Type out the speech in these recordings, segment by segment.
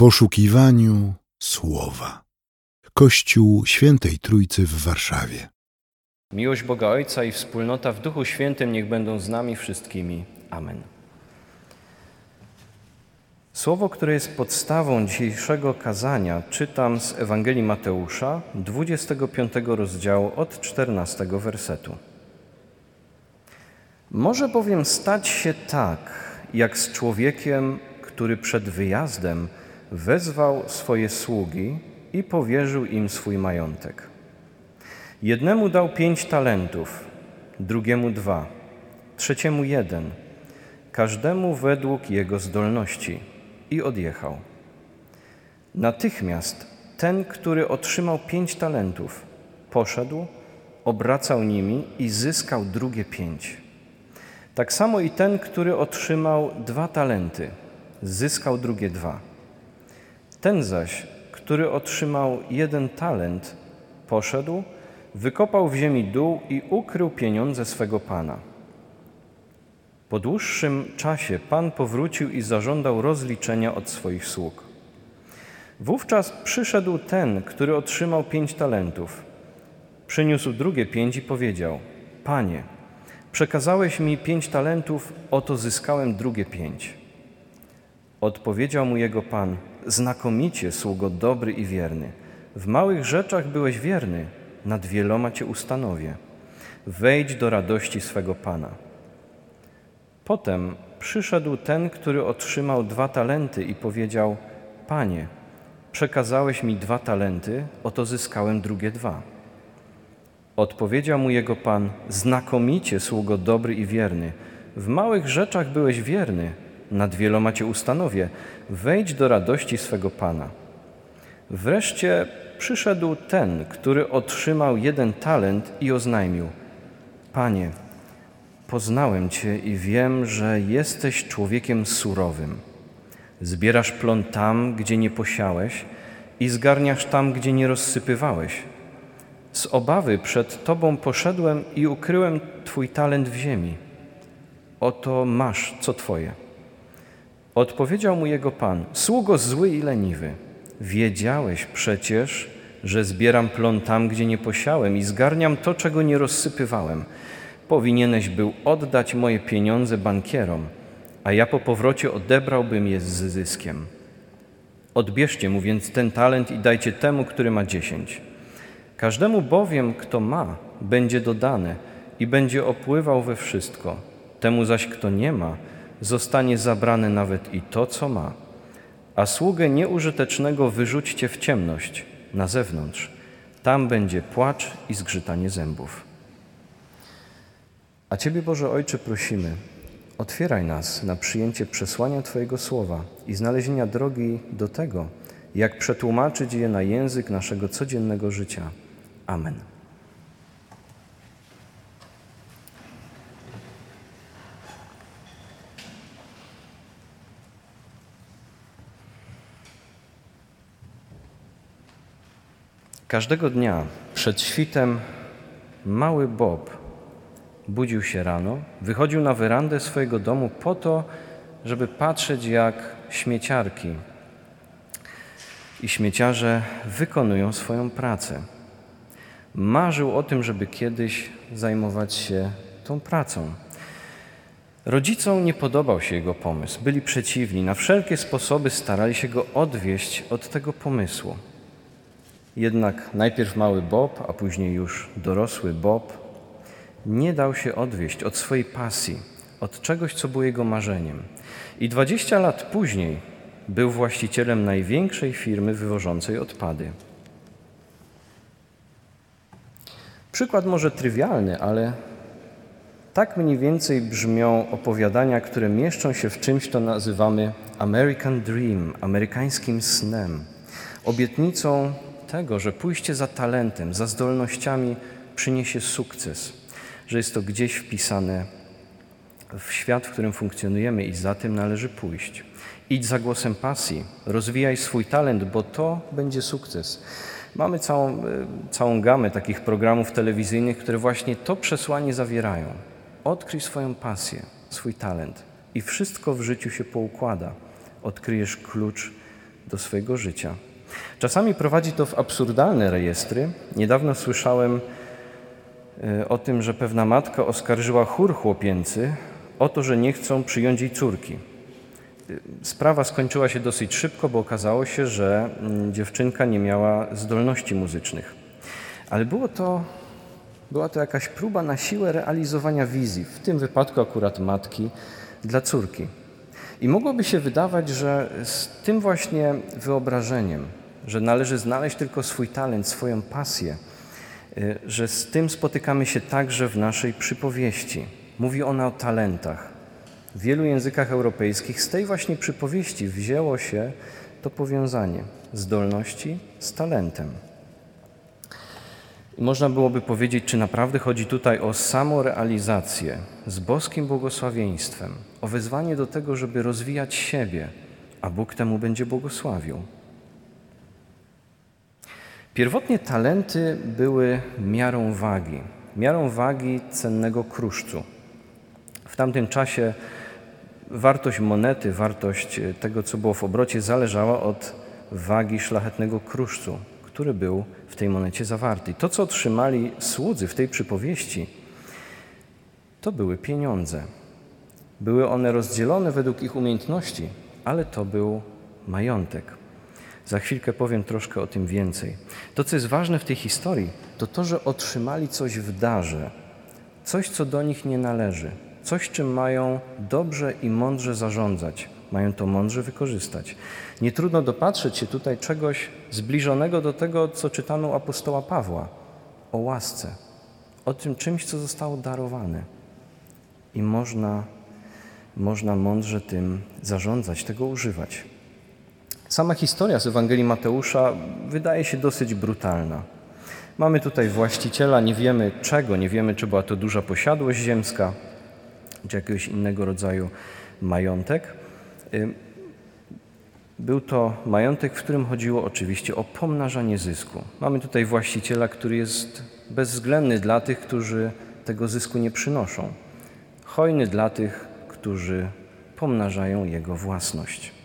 poszukiwaniu słowa. Kościół Świętej Trójcy w Warszawie. Miłość Boga Ojca i wspólnota w Duchu Świętym niech będą z nami wszystkimi. Amen. Słowo, które jest podstawą dzisiejszego kazania, czytam z Ewangelii Mateusza, 25 rozdziału od 14 wersetu. Może bowiem stać się tak, jak z człowiekiem, który przed wyjazdem wezwał swoje sługi i powierzył im swój majątek. Jednemu dał pięć talentów, drugiemu dwa, trzeciemu jeden, każdemu według jego zdolności i odjechał. Natychmiast ten, który otrzymał pięć talentów, poszedł, obracał nimi i zyskał drugie pięć. Tak samo i ten, który otrzymał dwa talenty, zyskał drugie dwa. Ten zaś, który otrzymał jeden talent, poszedł, wykopał w ziemi dół i ukrył pieniądze swego pana. Po dłuższym czasie pan powrócił i zażądał rozliczenia od swoich sług. Wówczas przyszedł ten, który otrzymał pięć talentów. Przyniósł drugie pięć i powiedział: Panie, przekazałeś mi pięć talentów, oto zyskałem drugie pięć. Odpowiedział mu jego pan: Znakomicie, sługo dobry i wierny. W małych rzeczach byłeś wierny, nad wieloma cię ustanowię. Wejdź do radości swego pana. Potem przyszedł ten, który otrzymał dwa talenty i powiedział: Panie, przekazałeś mi dwa talenty, oto zyskałem drugie dwa. Odpowiedział mu jego pan: Znakomicie, sługo dobry i wierny. W małych rzeczach byłeś wierny, nad wieloma cię ustanowię. Wejdź do radości swego pana. Wreszcie przyszedł ten, który otrzymał jeden talent i oznajmił: Panie, poznałem Cię i wiem, że jesteś człowiekiem surowym. Zbierasz plon tam, gdzie nie posiałeś, i zgarniasz tam, gdzie nie rozsypywałeś. Z obawy przed Tobą poszedłem i ukryłem Twój talent w ziemi. Oto masz, co Twoje. Odpowiedział mu jego pan: Sługo zły i leniwy, wiedziałeś przecież, że zbieram plon tam, gdzie nie posiałem i zgarniam to, czego nie rozsypywałem. Powinieneś był oddać moje pieniądze bankierom, a ja po powrocie odebrałbym je z zyskiem. Odbierzcie mu więc ten talent i dajcie temu, który ma dziesięć. Każdemu bowiem, kto ma, będzie dodane i będzie opływał we wszystko. Temu zaś, kto nie ma, zostanie zabrane nawet i to, co ma. A sługę nieużytecznego wyrzućcie w ciemność, na zewnątrz. Tam będzie płacz i zgrzytanie zębów. A Ciebie, Boże Ojcze, prosimy, otwieraj nas na przyjęcie przesłania Twojego słowa i znalezienia drogi do tego, jak przetłumaczyć je na język naszego codziennego życia. Amen. Każdego dnia przed świtem mały Bob budził się rano, wychodził na werandę swojego domu po to, żeby patrzeć, jak śmieciarki i śmieciarze wykonują swoją pracę. Marzył o tym, żeby kiedyś zajmować się tą pracą. Rodzicom nie podobał się jego pomysł, byli przeciwni, na wszelkie sposoby starali się go odwieść od tego pomysłu. Jednak najpierw mały Bob, a później już dorosły Bob nie dał się odwieść od swojej pasji, od czegoś, co było jego marzeniem. I 20 lat później był właścicielem największej firmy wywożącej odpady. Przykład może trywialny, ale tak mniej więcej brzmią opowiadania, które mieszczą się w czymś, co nazywamy American Dream, amerykańskim snem, obietnicą tego, że pójście za talentem, za zdolnościami przyniesie sukces, że jest to gdzieś wpisane w świat, w którym funkcjonujemy i za tym należy pójść. Idź za głosem pasji, rozwijaj swój talent, bo to będzie sukces. Mamy całą, e, całą gamę takich programów telewizyjnych, które właśnie to przesłanie zawierają. Odkryj swoją pasję, swój talent i wszystko w życiu się poukłada. Odkryjesz klucz do swojego życia. Czasami prowadzi to w absurdalne rejestry. Niedawno słyszałem e, o tym, że pewna matka oskarżyła chór chłopięcy o to, że nie chcą przyjąć jej córki. E, sprawa skończyła się dosyć szybko, bo okazało się, że mm, dziewczynka nie miała zdolności muzycznych. Ale było to, była to jakaś próba na siłę realizowania wizji, w tym wypadku akurat matki, dla córki. I mogłoby się wydawać, że z tym właśnie wyobrażeniem, że należy znaleźć tylko swój talent, swoją pasję, y, że z tym spotykamy się także w naszej przypowieści. Mówi ona o talentach. W wielu językach europejskich z tej właśnie przypowieści wzięło się to powiązanie zdolności z talentem. Można byłoby powiedzieć, czy naprawdę chodzi tutaj o samorealizację z boskim błogosławieństwem, o wezwanie do tego, żeby rozwijać siebie, a Bóg temu będzie błogosławił. Pierwotnie talenty były miarą wagi, miarą wagi cennego kruszcu. W tamtym czasie wartość monety, wartość tego, co było w obrocie, zależała od wagi szlachetnego kruszcu, który był w tej monecie zawarty. To, co otrzymali słudzy w tej przypowieści, to były pieniądze. Były one rozdzielone według ich umiejętności, ale to był majątek. Za chwilkę powiem troszkę o tym więcej. To, co jest ważne w tej historii, to to, że otrzymali coś w darze, coś, co do nich nie należy, coś, czym mają dobrze i mądrze zarządzać, mają to mądrze wykorzystać. Nie trudno dopatrzeć się tutaj czegoś zbliżonego do tego, co czytano u apostoła Pawła o łasce, o tym czymś, co zostało darowane. I można, można mądrze tym zarządzać, tego używać. Sama historia z Ewangelii Mateusza wydaje się dosyć brutalna. Mamy tutaj właściciela, nie wiemy czego, nie wiemy, czy była to duża posiadłość ziemska, czy jakiegoś innego rodzaju majątek. Był to majątek, w którym chodziło oczywiście o pomnażanie zysku. Mamy tutaj właściciela, który jest bezwzględny dla tych, którzy tego zysku nie przynoszą, hojny dla tych, którzy pomnażają jego własność.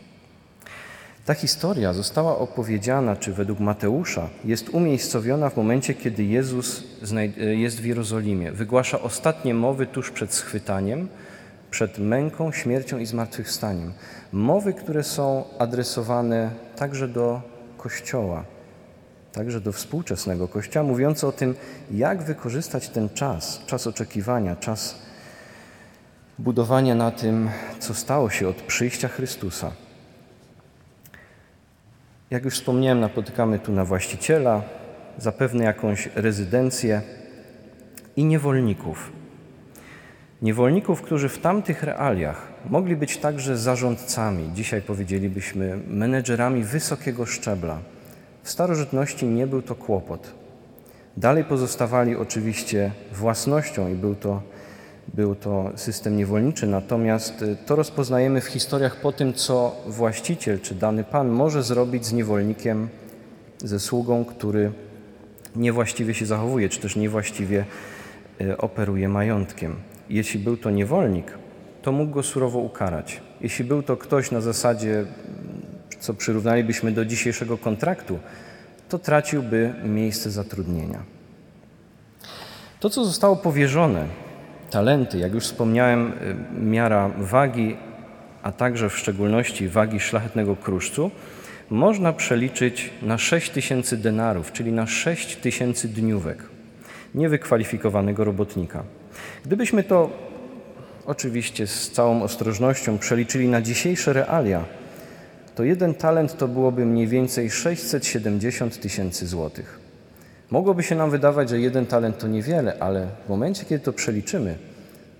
Ta historia została opowiedziana, czy według Mateusza jest umiejscowiona w momencie, kiedy Jezus jest w Jerozolimie. Wygłasza ostatnie mowy tuż przed schwytaniem, przed męką, śmiercią i zmartwychwstaniem. Mowy, które są adresowane także do Kościoła, także do współczesnego Kościoła, mówiące o tym, jak wykorzystać ten czas, czas oczekiwania, czas budowania na tym, co stało się od przyjścia Chrystusa. Jak już wspomniałem, napotykamy tu na właściciela, zapewne jakąś rezydencję i niewolników. Niewolników, którzy w tamtych realiach mogli być także zarządcami, dzisiaj powiedzielibyśmy menedżerami wysokiego szczebla. W starożytności nie był to kłopot. Dalej pozostawali oczywiście własnością i był to, był to system niewolniczy, natomiast y, to rozpoznajemy w historiach po tym, co właściciel czy dany pan może zrobić z niewolnikiem, ze sługą, który niewłaściwie się zachowuje, czy też niewłaściwie y, operuje majątkiem. Jeśli był to niewolnik, to mógł go surowo ukarać. Jeśli był to ktoś na zasadzie, co przyrównalibyśmy do dzisiejszego kontraktu, to traciłby miejsce zatrudnienia. To, co zostało powierzone, talenty, jak już wspomniałem, y, miara wagi, a także w szczególności wagi szlachetnego kruszcu, można przeliczyć na 6 tysięcy denarów, czyli na 6 tysięcy dniówek niewykwalifikowanego robotnika. Gdybyśmy to oczywiście z całą ostrożnością przeliczyli na dzisiejsze realia, to jeden talent to byłoby mniej więcej 670 tysięcy złotych. Mogłoby się nam wydawać, że jeden talent to niewiele, ale w momencie, kiedy to przeliczymy,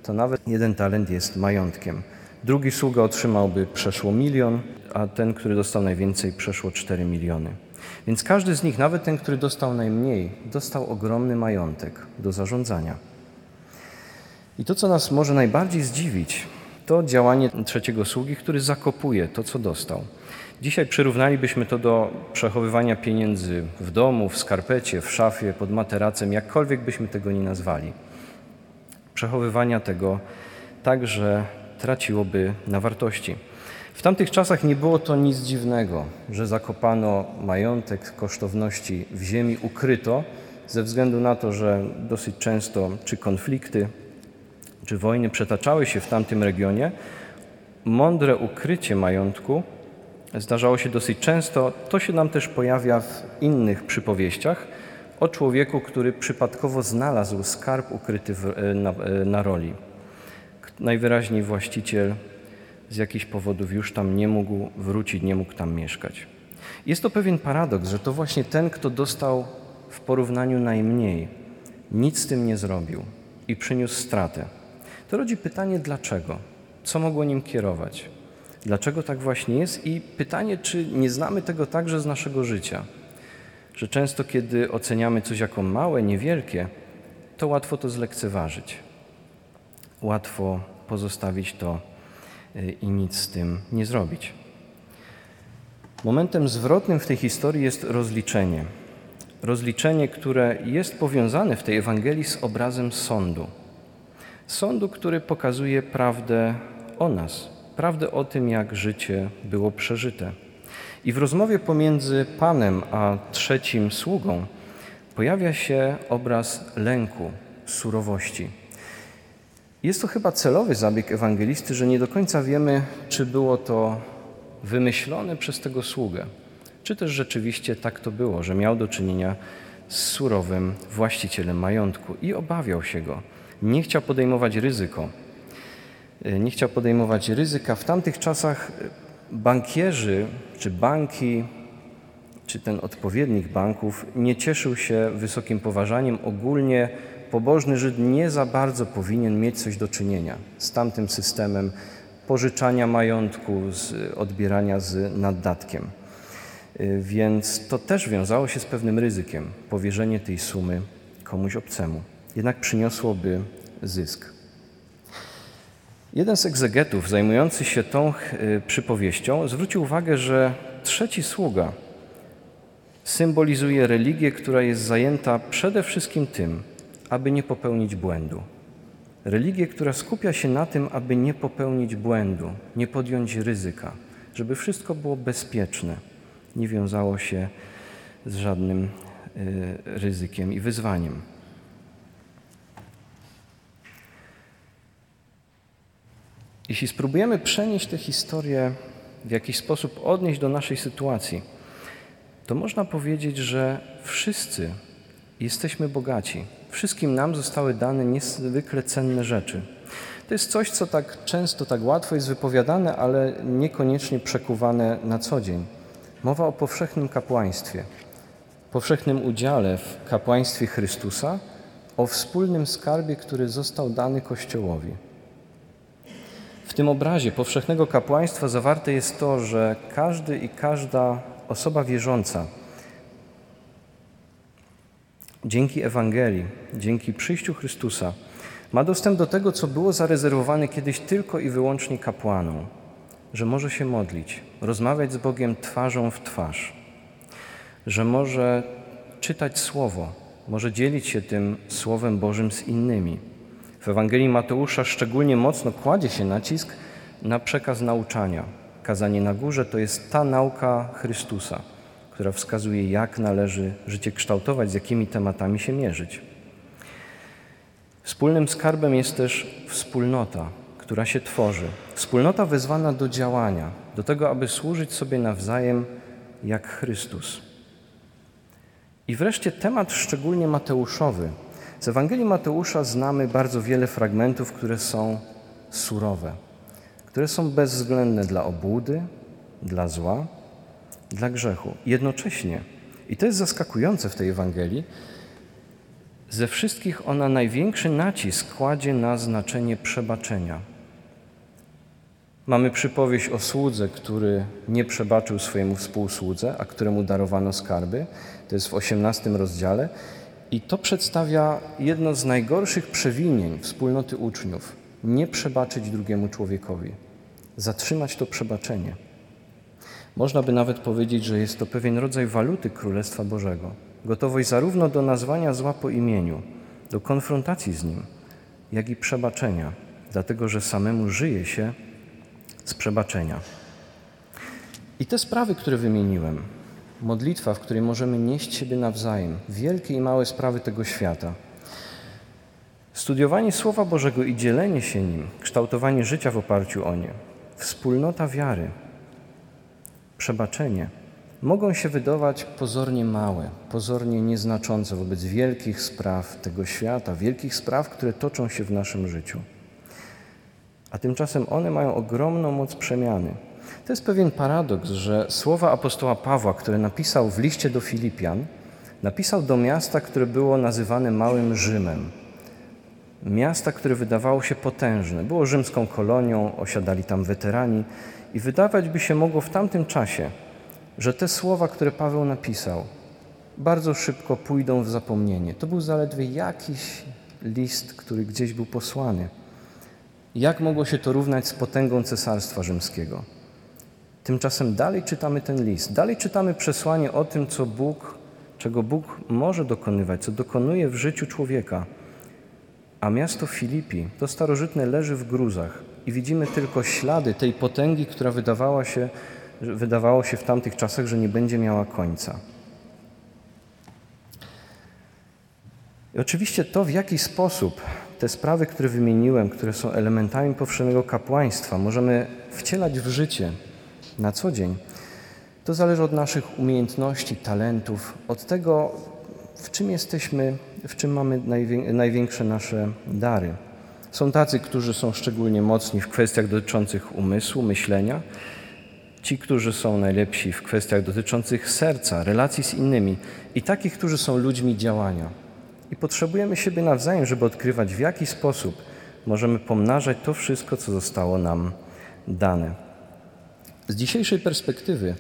to nawet jeden talent jest majątkiem. Drugi sługa otrzymałby przeszło milion, a ten, który dostał najwięcej, przeszło 4 miliony. Więc każdy z nich, nawet ten, który dostał najmniej, dostał ogromny majątek do zarządzania. I to, co nas może najbardziej zdziwić, to działanie trzeciego sługi, który zakopuje to, co dostał. Dzisiaj przyrównalibyśmy to do przechowywania pieniędzy w domu, w skarpecie, w szafie, pod materacem, jakkolwiek byśmy tego nie nazwali. Przechowywania tego także traciłoby na wartości. W tamtych czasach nie było to nic dziwnego, że zakopano majątek kosztowności w ziemi, ukryto, ze względu na to, że dosyć często czy konflikty, czy wojny przetaczały się w tamtym regionie, mądre ukrycie majątku zdarzało się dosyć często. To się nam też pojawia w innych przypowieściach o człowieku, który przypadkowo znalazł skarb ukryty w, e, na, e, na roli. Najwyraźniej właściciel z jakichś powodów już tam nie mógł wrócić, nie mógł tam mieszkać. Jest to pewien paradoks, że to właśnie ten, kto dostał w porównaniu najmniej, nic z tym nie zrobił i przyniósł stratę. To rodzi pytanie, dlaczego? Co mogło nim kierować? Dlaczego tak właśnie jest? I pytanie, czy nie znamy tego także z naszego życia? Że często, kiedy oceniamy coś jako małe, niewielkie, to łatwo to zlekceważyć. Łatwo pozostawić to y, i nic z tym nie zrobić. Momentem zwrotnym w tej historii jest rozliczenie. Rozliczenie, które jest powiązane w tej Ewangelii z obrazem sądu. Sądu, który pokazuje prawdę o nas, prawdę o tym, jak życie było przeżyte. I w rozmowie pomiędzy Panem a trzecim sługą pojawia się obraz lęku, surowości. Jest to chyba celowy zabieg ewangelisty, że nie do końca wiemy, czy było to wymyślone przez tego sługę, czy też rzeczywiście tak to było, że miał do czynienia z surowym właścicielem majątku i obawiał się go. Nie chciał podejmować ryzyko. E, nie chciał podejmować ryzyka. W tamtych czasach e, bankierzy czy banki, czy ten odpowiednik banków nie cieszył się wysokim poważaniem. Ogólnie pobożny Żyd nie za bardzo powinien mieć coś do czynienia z tamtym systemem pożyczania majątku, z odbierania z naddatkiem. E, więc to też wiązało się z pewnym ryzykiem powierzenie tej sumy komuś obcemu. Jednak przyniosłoby zysk. Jeden z egzegetów zajmujący się tą e, przypowieścią zwrócił uwagę, że trzeci sługa symbolizuje religię, która jest zajęta przede wszystkim tym, aby nie popełnić błędu. Religię, która skupia się na tym, aby nie popełnić błędu, nie podjąć ryzyka, żeby wszystko było bezpieczne, nie wiązało się z żadnym y, ryzykiem i wyzwaniem. Jeśli spróbujemy przenieść tę historię w jakiś sposób, odnieść do naszej sytuacji, to można powiedzieć, że wszyscy jesteśmy bogaci. Wszystkim nam zostały dane niezwykle cenne rzeczy. To jest coś, co tak często, tak łatwo jest wypowiadane, ale niekoniecznie przekuwane na co dzień. Mowa o powszechnym kapłaństwie, powszechnym udziale w kapłaństwie Chrystusa, o wspólnym skarbie, który został dany Kościołowi. W tym obrazie powszechnego kapłaństwa zawarte jest to, że każdy i każda osoba wierząca dzięki Ewangelii, dzięki przyjściu Chrystusa ma dostęp do tego, co było zarezerwowane kiedyś tylko i wyłącznie kapłanom, że może się modlić, rozmawiać z Bogiem twarzą w twarz, że może czytać Słowo, może dzielić się tym Słowem Bożym z innymi w Ewangelii Mateusza szczególnie mocno kładzie się nacisk na przekaz nauczania. Kazanie na górze to jest ta nauka Chrystusa, która wskazuje, jak należy życie kształtować, z jakimi tematami się mierzyć. Wspólnym skarbem jest też wspólnota, która się tworzy. Wspólnota wezwana do działania, do tego, aby służyć sobie nawzajem jak Chrystus. I wreszcie temat szczególnie Mateuszowy – z Ewangelii Mateusza znamy bardzo wiele fragmentów, które są surowe, które są bezwzględne dla obłudy, dla zła, dla grzechu. Jednocześnie, i to jest zaskakujące w tej Ewangelii, ze wszystkich ona największy nacisk kładzie na znaczenie przebaczenia. Mamy przypowieść o słudze, który nie przebaczył swojemu współsłudze, a któremu darowano skarby. To jest w 18 rozdziale. I to przedstawia jedno z najgorszych przewinień wspólnoty uczniów nie przebaczyć drugiemu człowiekowi, zatrzymać to przebaczenie. Można by nawet powiedzieć, że jest to pewien rodzaj waluty Królestwa Bożego. Gotowość zarówno do nazwania zła po imieniu, do konfrontacji z nim, jak i przebaczenia, dlatego że samemu żyje się z przebaczenia. I te sprawy, które wymieniłem, modlitwa, w której możemy nieść siebie nawzajem, wielkie i małe sprawy tego świata, studiowanie Słowa Bożego i dzielenie się nim, kształtowanie życia w oparciu o nie, wspólnota wiary, przebaczenie mogą się wydawać pozornie małe, pozornie nieznaczące wobec wielkich spraw tego świata, wielkich spraw, które toczą się w naszym życiu. A tymczasem one mają ogromną moc przemiany. To jest pewien paradoks, że słowa apostoła Pawła, które napisał w liście do Filipian, napisał do miasta, które było nazywane Małym Rzymem. Miasta, które wydawało się potężne. Było rzymską kolonią, osiadali tam weterani i wydawać by się mogło w tamtym czasie, że te słowa, które Paweł napisał, bardzo szybko pójdą w zapomnienie. To był zaledwie jakiś list, który gdzieś był posłany. Jak mogło się to równać z potęgą Cesarstwa Rzymskiego? Tymczasem dalej czytamy ten list, dalej czytamy przesłanie o tym, co Bóg, czego Bóg może dokonywać, co dokonuje w życiu człowieka. A miasto Filipi, to starożytne, leży w gruzach i widzimy tylko ślady tej potęgi, która wydawała się, wydawało się w tamtych czasach, że nie będzie miała końca. I oczywiście to, w jaki sposób te sprawy, które wymieniłem, które są elementami powszechnego kapłaństwa, możemy wcielać w życie na co dzień, to zależy od naszych umiejętności, talentów, od tego, w czym jesteśmy, w czym mamy największe nasze dary. Są tacy, którzy są szczególnie mocni w kwestiach dotyczących umysłu, myślenia, ci, którzy są najlepsi w kwestiach dotyczących serca, relacji z innymi i takich, którzy są ludźmi działania. I potrzebujemy siebie nawzajem, żeby odkrywać, w jaki sposób możemy pomnażać to wszystko, co zostało nam dane. Z dzisiejszej perspektywy,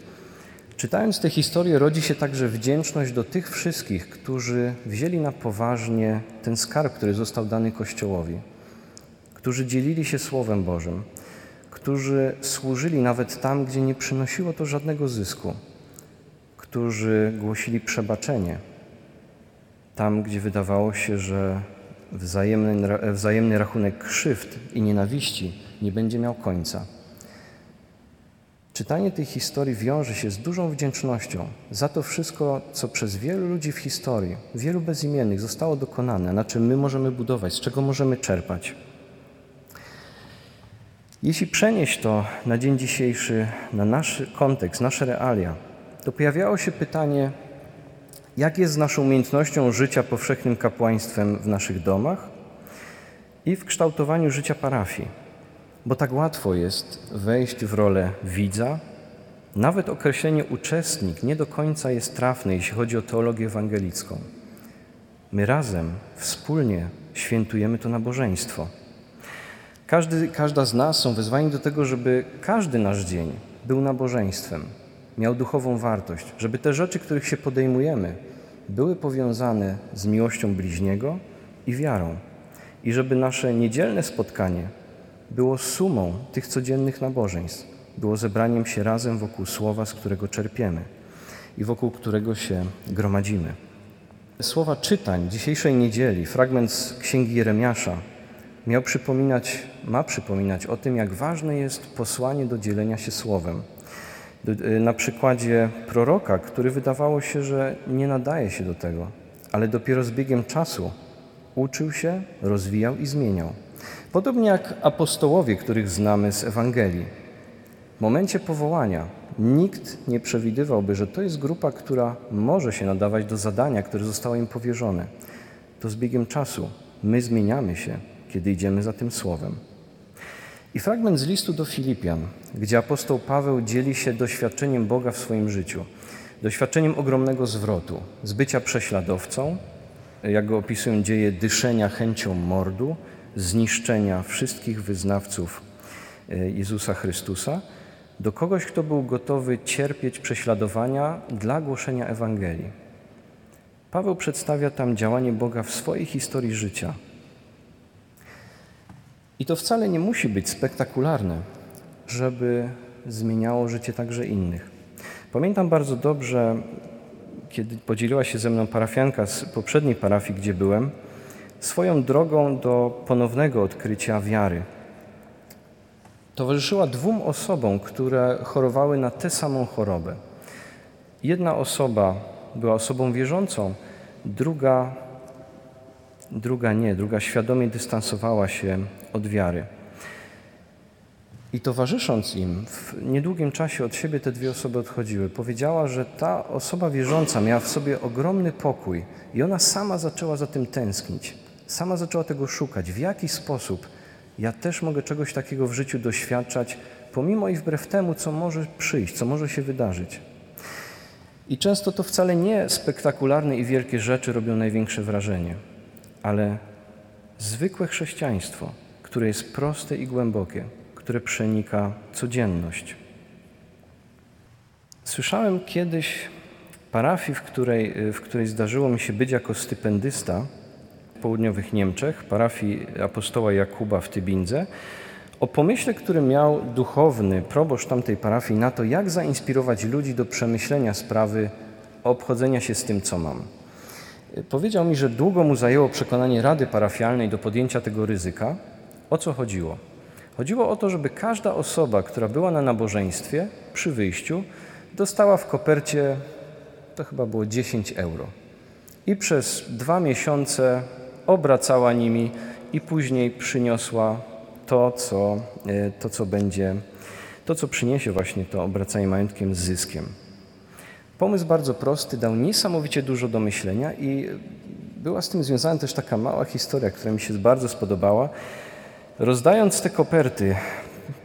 czytając tę historię, rodzi się także wdzięczność do tych wszystkich, którzy wzięli na poważnie ten skarb, który został dany Kościołowi, którzy dzielili się Słowem Bożym, którzy służyli nawet tam, gdzie nie przynosiło to żadnego zysku, którzy głosili przebaczenie, tam, gdzie wydawało się, że wzajemny, wzajemny rachunek krzywd i nienawiści nie będzie miał końca. Czytanie tej historii wiąże się z dużą wdzięcznością za to wszystko, co przez wielu ludzi w historii, wielu bezimiennych zostało dokonane, na czym my możemy budować, z czego możemy czerpać. Jeśli przenieść to na dzień dzisiejszy, na nasz kontekst, nasze realia, to pojawiało się pytanie, jak jest z naszą umiejętnością życia powszechnym kapłaństwem w naszych domach i w kształtowaniu życia parafii. Bo tak łatwo jest wejść w rolę widza. Nawet określenie uczestnik nie do końca jest trafne, jeśli chodzi o teologię ewangelicką. My razem, wspólnie świętujemy to nabożeństwo. Każdy, każda z nas są wezwani do tego, żeby każdy nasz dzień był nabożeństwem, miał duchową wartość, żeby te rzeczy, których się podejmujemy, były powiązane z miłością bliźniego i wiarą. I żeby nasze niedzielne spotkanie było sumą tych codziennych nabożeństw, było zebraniem się razem wokół słowa, z którego czerpiemy i wokół którego się gromadzimy. Słowa czytań dzisiejszej niedzieli, fragment z Księgi Jeremiasza, miał przypominać, ma przypominać o tym, jak ważne jest posłanie do dzielenia się słowem. Na przykładzie proroka, który wydawało się, że nie nadaje się do tego, ale dopiero z biegiem czasu uczył się, rozwijał i zmieniał. Podobnie jak apostołowie, których znamy z Ewangelii. W momencie powołania nikt nie przewidywałby, że to jest grupa, która może się nadawać do zadania, które zostało im powierzone. To z biegiem czasu my zmieniamy się, kiedy idziemy za tym słowem. I fragment z listu do Filipian, gdzie apostoł Paweł dzieli się doświadczeniem Boga w swoim życiu, doświadczeniem ogromnego zwrotu, z bycia prześladowcą, jak go opisują dzieje, dyszenia chęcią mordu, zniszczenia wszystkich wyznawców e, Jezusa Chrystusa, do kogoś, kto był gotowy cierpieć prześladowania dla głoszenia Ewangelii. Paweł przedstawia tam działanie Boga w swojej historii życia – i to wcale nie musi być spektakularne, żeby zmieniało życie także innych. Pamiętam bardzo dobrze, kiedy podzieliła się ze mną parafianka z poprzedniej parafii, gdzie byłem, swoją drogą do ponownego odkrycia wiary. towarzyszyła dwóm osobom, które chorowały na tę samą chorobę. Jedna osoba była osobą wierzącą, druga, druga nie, druga świadomie dystansowała się od wiary. I towarzysząc im, w niedługim czasie od siebie te dwie osoby odchodziły. Powiedziała, że ta osoba wierząca miała w sobie ogromny pokój i ona sama zaczęła za tym tęsknić. Sama zaczęła tego szukać. W jaki sposób ja też mogę czegoś takiego w życiu doświadczać, pomimo i wbrew temu, co może przyjść, co może się wydarzyć. I często to wcale nie spektakularne i wielkie rzeczy robią największe wrażenie, ale zwykłe chrześcijaństwo, które jest proste i głębokie, które przenika codzienność. Słyszałem kiedyś parafii, w której, w której zdarzyło mi się być jako stypendysta południowych Niemczech, parafii apostoła Jakuba w Tybindze, o pomyśle, który miał duchowny proboszcz tamtej parafii na to, jak zainspirować ludzi do przemyślenia sprawy obchodzenia się z tym, co mam. Powiedział mi, że długo mu zajęło przekonanie rady parafialnej do podjęcia tego ryzyka. O co chodziło? Chodziło o to, żeby każda osoba, która była na nabożeństwie przy wyjściu, dostała w kopercie, to chyba było 10 euro. I przez dwa miesiące obracała nimi i później przyniosła to, co, e, to, co będzie, to, co przyniesie właśnie to obracanie majątkiem z zyskiem. Pomysł bardzo prosty, dał niesamowicie dużo do myślenia i była z tym związana też taka mała historia, która mi się bardzo spodobała. Rozdając te koperty,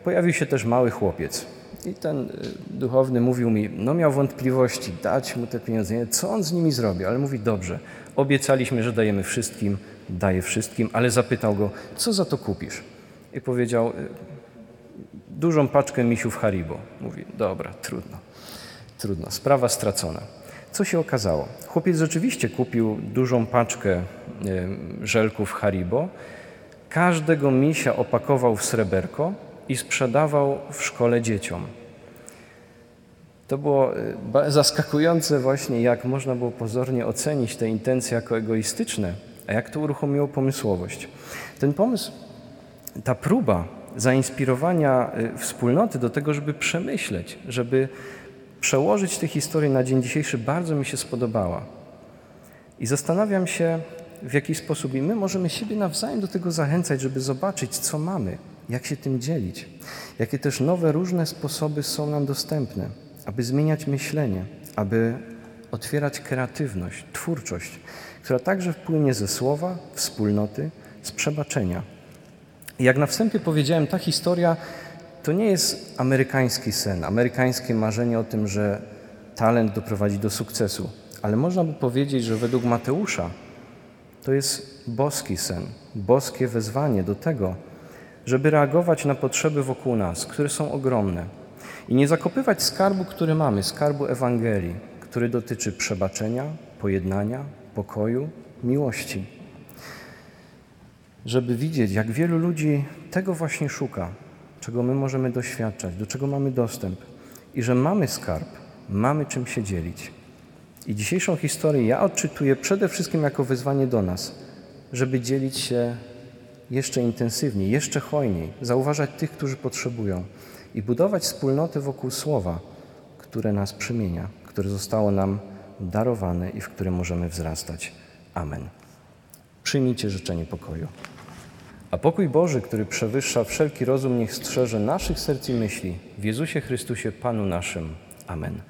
pojawił się też mały chłopiec. I ten y, duchowny mówił mi, no miał wątpliwości, dać mu te pieniądze, co on z nimi zrobi, ale mówi, dobrze, obiecaliśmy, że dajemy wszystkim, daje wszystkim, ale zapytał go, co za to kupisz? I powiedział, y, dużą paczkę misiów Haribo. Mówi, dobra, trudno, trudno, sprawa stracona. Co się okazało? Chłopiec rzeczywiście kupił dużą paczkę y, żelków Haribo, każdego misia opakował w sreberko i sprzedawał w szkole dzieciom. To było y, zaskakujące właśnie, jak można było pozornie ocenić te intencje jako egoistyczne, a jak to uruchomiło pomysłowość. Ten pomysł, ta próba zainspirowania y, wspólnoty do tego, żeby przemyśleć, żeby przełożyć tę historię na dzień dzisiejszy, bardzo mi się spodobała. I zastanawiam się, w jaki sposób i my możemy siebie nawzajem do tego zachęcać, żeby zobaczyć, co mamy, jak się tym dzielić, jakie też nowe, różne sposoby są nam dostępne, aby zmieniać myślenie, aby otwierać kreatywność, twórczość, która także wpłynie ze słowa, wspólnoty, z przebaczenia. Jak na wstępie powiedziałem, ta historia to nie jest amerykański sen, amerykańskie marzenie o tym, że talent doprowadzi do sukcesu, ale można by powiedzieć, że według Mateusza to jest boski sen, boskie wezwanie do tego, żeby reagować na potrzeby wokół nas, które są ogromne. I nie zakopywać skarbu, który mamy, skarbu Ewangelii, który dotyczy przebaczenia, pojednania, pokoju, miłości. Żeby widzieć, jak wielu ludzi tego właśnie szuka, czego my możemy doświadczać, do czego mamy dostęp i że mamy skarb, mamy czym się dzielić. I dzisiejszą historię ja odczytuję przede wszystkim jako wyzwanie do nas, żeby dzielić się jeszcze intensywniej, jeszcze hojniej, zauważać tych, którzy potrzebują i budować wspólnotę wokół słowa, które nas przemienia, które zostało nam darowane i w które możemy wzrastać. Amen. Przyjmijcie życzenie pokoju. A pokój Boży, który przewyższa wszelki rozum, niech strzeże naszych serc i myśli w Jezusie Chrystusie, Panu naszym. Amen.